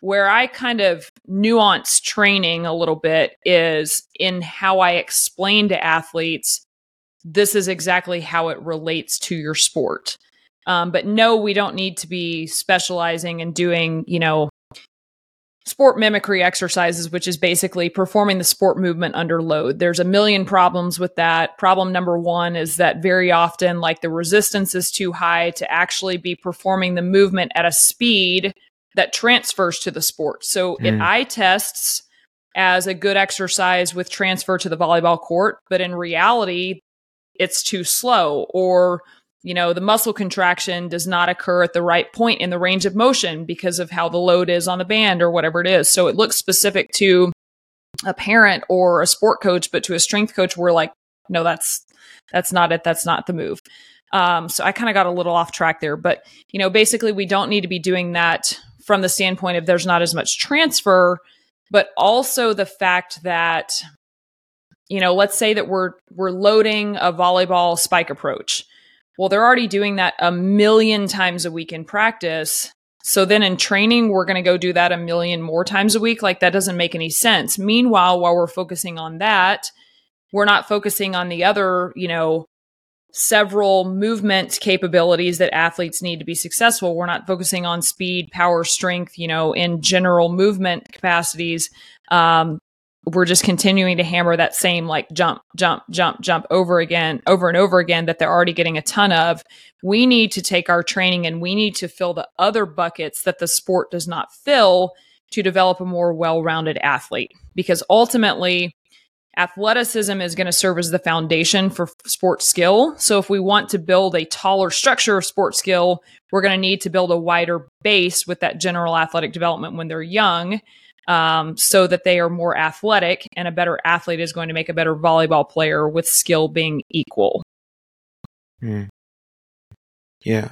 Where I kind of nuance training a little bit is in how I explain to athletes this is exactly how it relates to your sport. Um, but no, we don't need to be specializing and doing, you know, sport mimicry exercises, which is basically performing the sport movement under load. There's a million problems with that. Problem number one is that very often, like the resistance is too high to actually be performing the movement at a speed that transfers to the sport. So mm. it eye tests as a good exercise with transfer to the volleyball court, but in reality, it's too slow or you know, the muscle contraction does not occur at the right point in the range of motion because of how the load is on the band or whatever it is. So it looks specific to a parent or a sport coach, but to a strength coach, we're like, no, that's that's not it. That's not the move. Um, so I kind of got a little off track there, but you know, basically, we don't need to be doing that from the standpoint of there's not as much transfer, but also the fact that you know, let's say that we're we're loading a volleyball spike approach well, they're already doing that a million times a week in practice. So then in training, we're going to go do that a million more times a week. Like that doesn't make any sense. Meanwhile, while we're focusing on that, we're not focusing on the other, you know, several movement capabilities that athletes need to be successful. We're not focusing on speed, power, strength, you know, in general movement capacities. Um, we're just continuing to hammer that same like jump, jump, jump, jump over again, over and over again that they're already getting a ton of. We need to take our training and we need to fill the other buckets that the sport does not fill to develop a more well rounded athlete. Because ultimately, athleticism is going to serve as the foundation for sports skill. So if we want to build a taller structure of sports skill, we're going to need to build a wider base with that general athletic development when they're young um, so that they are more athletic, and a better athlete is going to make a better volleyball player with skill being equal. Mm. Yeah,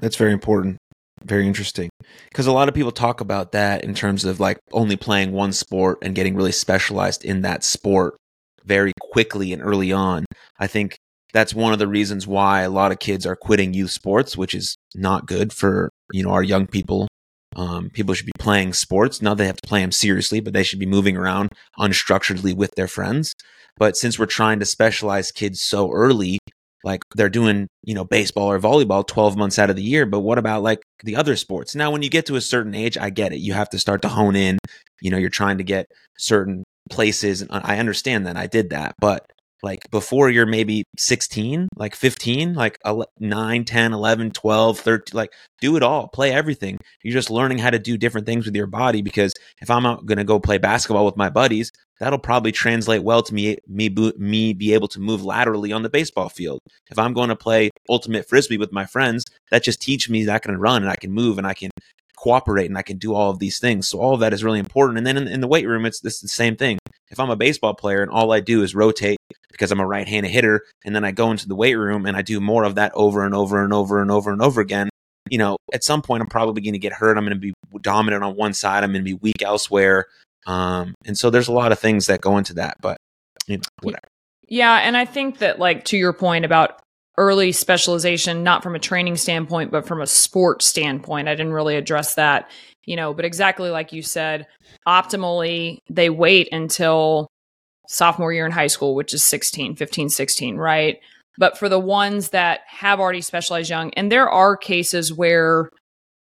that's very important. Very interesting. Because a lot of people talk about that in terms of like only playing one sport and getting really specialized in that sport very quickly and early on. I think that's one of the reasons why a lot of kids are quitting youth sports, which is not good for, you know, our young people um, people should be playing sports. Not they have to play them seriously, but they should be moving around unstructuredly with their friends. But since we're trying to specialize kids so early, like they're doing, you know, baseball or volleyball 12 months out of the year. But what about like the other sports? Now, when you get to a certain age, I get it. You have to start to hone in. You know, you're trying to get certain places. And I understand that. I did that. But like before you're maybe 16 like 15 like 9 10 11 12 13 like do it all play everything. You're just learning how to do different things with your body because if i'm out going to go play basketball with my buddies that'll probably translate well to me me me be able to move laterally on the baseball field. If i'm going to play ultimate frisbee with my friends that just teaches me that i can run and i can move and i can cooperate and I can do all of these things. So all of that is really important. And then in, in the weight room, it's, it's the same thing. If I'm a baseball player and all I do is rotate because I'm a right-handed hitter, and then I go into the weight room and I do more of that over and over and over and over and over again, you know, at some point I'm probably going to get hurt. I'm going to be dominant on one side. I'm going to be weak elsewhere. Um, and so there's a lot of things that go into that, but you know, whatever. Yeah, and I think that like to your point about early specialization, not from a training standpoint, but from a sport standpoint. I didn't really address that, you know, but exactly like you said, optimally, they wait until sophomore year in high school, which is 16, 15, 16, right? But for the ones that have already specialized young, and there are cases where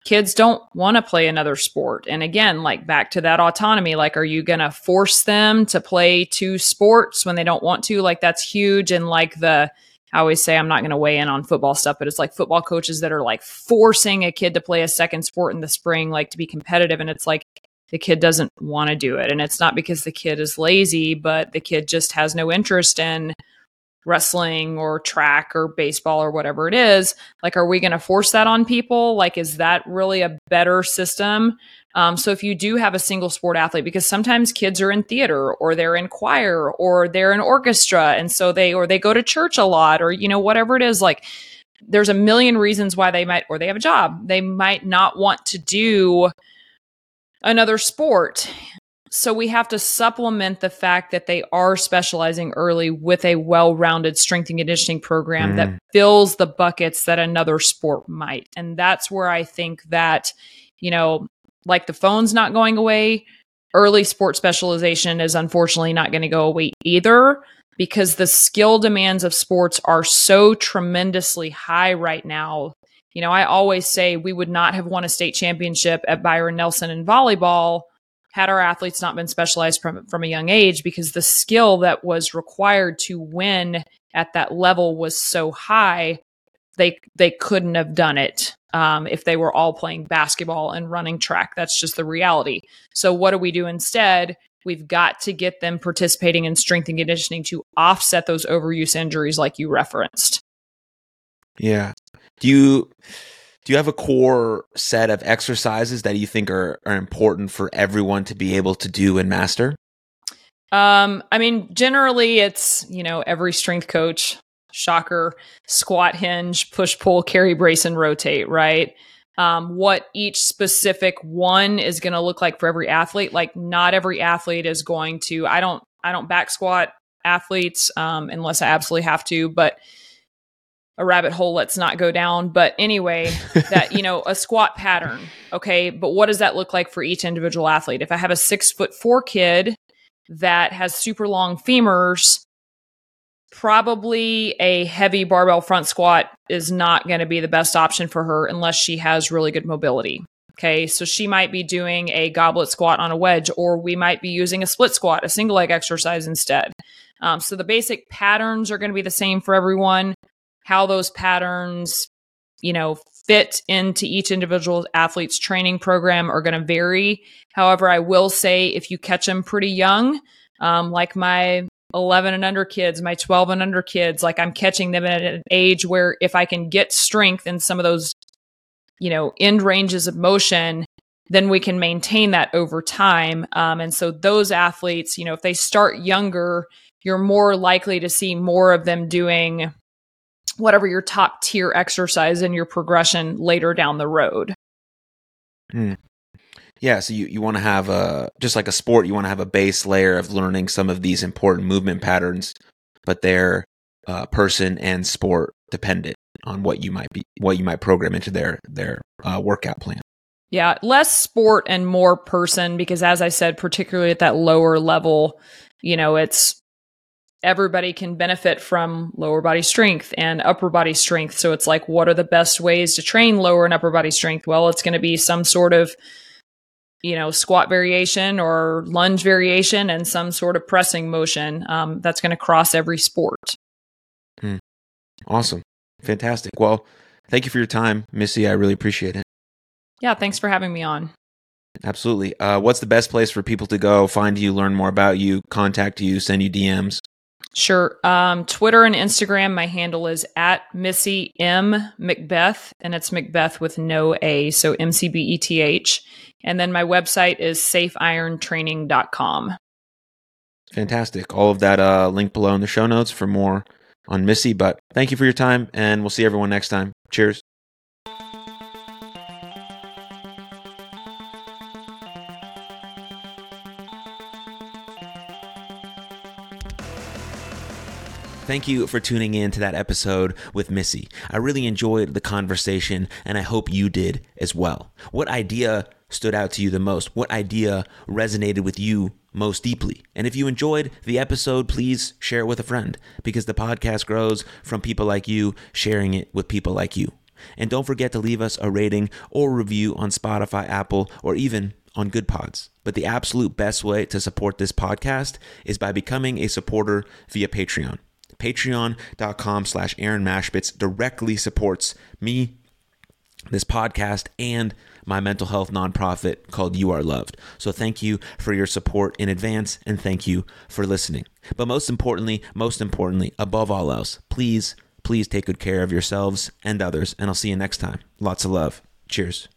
kids don't want to play another sport. And again, like back to that autonomy, like, are you going to force them to play two sports when they don't want to? Like, that's huge. And like the, I always say I'm not going to weigh in on football stuff, but it's like football coaches that are like forcing a kid to play a second sport in the spring, like to be competitive. And it's like the kid doesn't want to do it. And it's not because the kid is lazy, but the kid just has no interest in wrestling or track or baseball or whatever it is. Like, are we going to force that on people? Like, is that really a better system? Um, so if you do have a single sport athlete, because sometimes kids are in theater or they're in choir or they're in orchestra, and so they or they go to church a lot or you know whatever it is, like there's a million reasons why they might or they have a job they might not want to do another sport. So we have to supplement the fact that they are specializing early with a well-rounded strength and conditioning program mm. that fills the buckets that another sport might. And that's where I think that you know like the phone's not going away. Early sport specialization is unfortunately not going to go away either because the skill demands of sports are so tremendously high right now. You know, I always say we would not have won a state championship at Byron Nelson in volleyball had our athletes not been specialized from, from a young age because the skill that was required to win at that level was so high they they couldn't have done it um, if they were all playing basketball and running track. That's just the reality. So what do we do instead? We've got to get them participating in strength and conditioning to offset those overuse injuries, like you referenced. Yeah. Do you do you have a core set of exercises that you think are, are important for everyone to be able to do and master? Um, I mean, generally it's, you know, every strength coach shocker, squat hinge, push pull, carry brace, and rotate, right? Um, what each specific one is going to look like for every athlete. Like not every athlete is going to. I don't. I don't back squat athletes um, unless I absolutely have to. But a rabbit hole. Let's not go down. But anyway, that you know a squat pattern. Okay, but what does that look like for each individual athlete? If I have a six foot four kid that has super long femurs probably a heavy barbell front squat is not going to be the best option for her unless she has really good mobility. Okay, so she might be doing a goblet squat on a wedge, or we might be using a split squat, a single leg exercise instead. Um, so the basic patterns are going to be the same for everyone. How those patterns, you know, fit into each individual athlete's training program are going to vary. However, I will say if you catch them pretty young, um, like my 11 and under kids, my 12 and under kids, like I'm catching them at an age where if I can get strength in some of those, you know, end ranges of motion, then we can maintain that over time. Um, and so those athletes, you know, if they start younger, you're more likely to see more of them doing whatever your top tier exercise and your progression later down the road. Mm. Yeah, so you, you want to have a just like a sport, you want to have a base layer of learning some of these important movement patterns, but they're uh, person and sport dependent on what you might be what you might program into their their uh, workout plan. Yeah, less sport and more person because as I said, particularly at that lower level, you know, it's everybody can benefit from lower body strength and upper body strength. So it's like what are the best ways to train lower and upper body strength? Well, it's going to be some sort of you know, squat variation or lunge variation and some sort of pressing motion um, that's going to cross every sport. Hmm. Awesome. Fantastic. Well, thank you for your time, Missy. I really appreciate it. Yeah, thanks for having me on. Absolutely. Uh, what's the best place for people to go find you, learn more about you, contact you, send you DMs? Sure. Um, Twitter and Instagram, my handle is at Missy M McBeth, and it's McBeth with no A, so M C B E T H. And then my website is safeirontraining.com. Fantastic. All of that uh, link below in the show notes for more on Missy. But thank you for your time, and we'll see everyone next time. Cheers. Thank you for tuning in to that episode with Missy. I really enjoyed the conversation, and I hope you did as well. What idea stood out to you the most? What idea resonated with you most deeply? And if you enjoyed the episode, please share it with a friend because the podcast grows from people like you sharing it with people like you. And don't forget to leave us a rating or review on Spotify, Apple, or even on Goodpods. But the absolute best way to support this podcast is by becoming a supporter via Patreon patreon.com slash Aaron Machbitz directly supports me, this podcast, and my mental health nonprofit called You Are Loved. So thank you for your support in advance and thank you for listening. But most importantly, most importantly, above all else, please, please take good care of yourselves and others. And I'll see you next time. Lots of love. Cheers.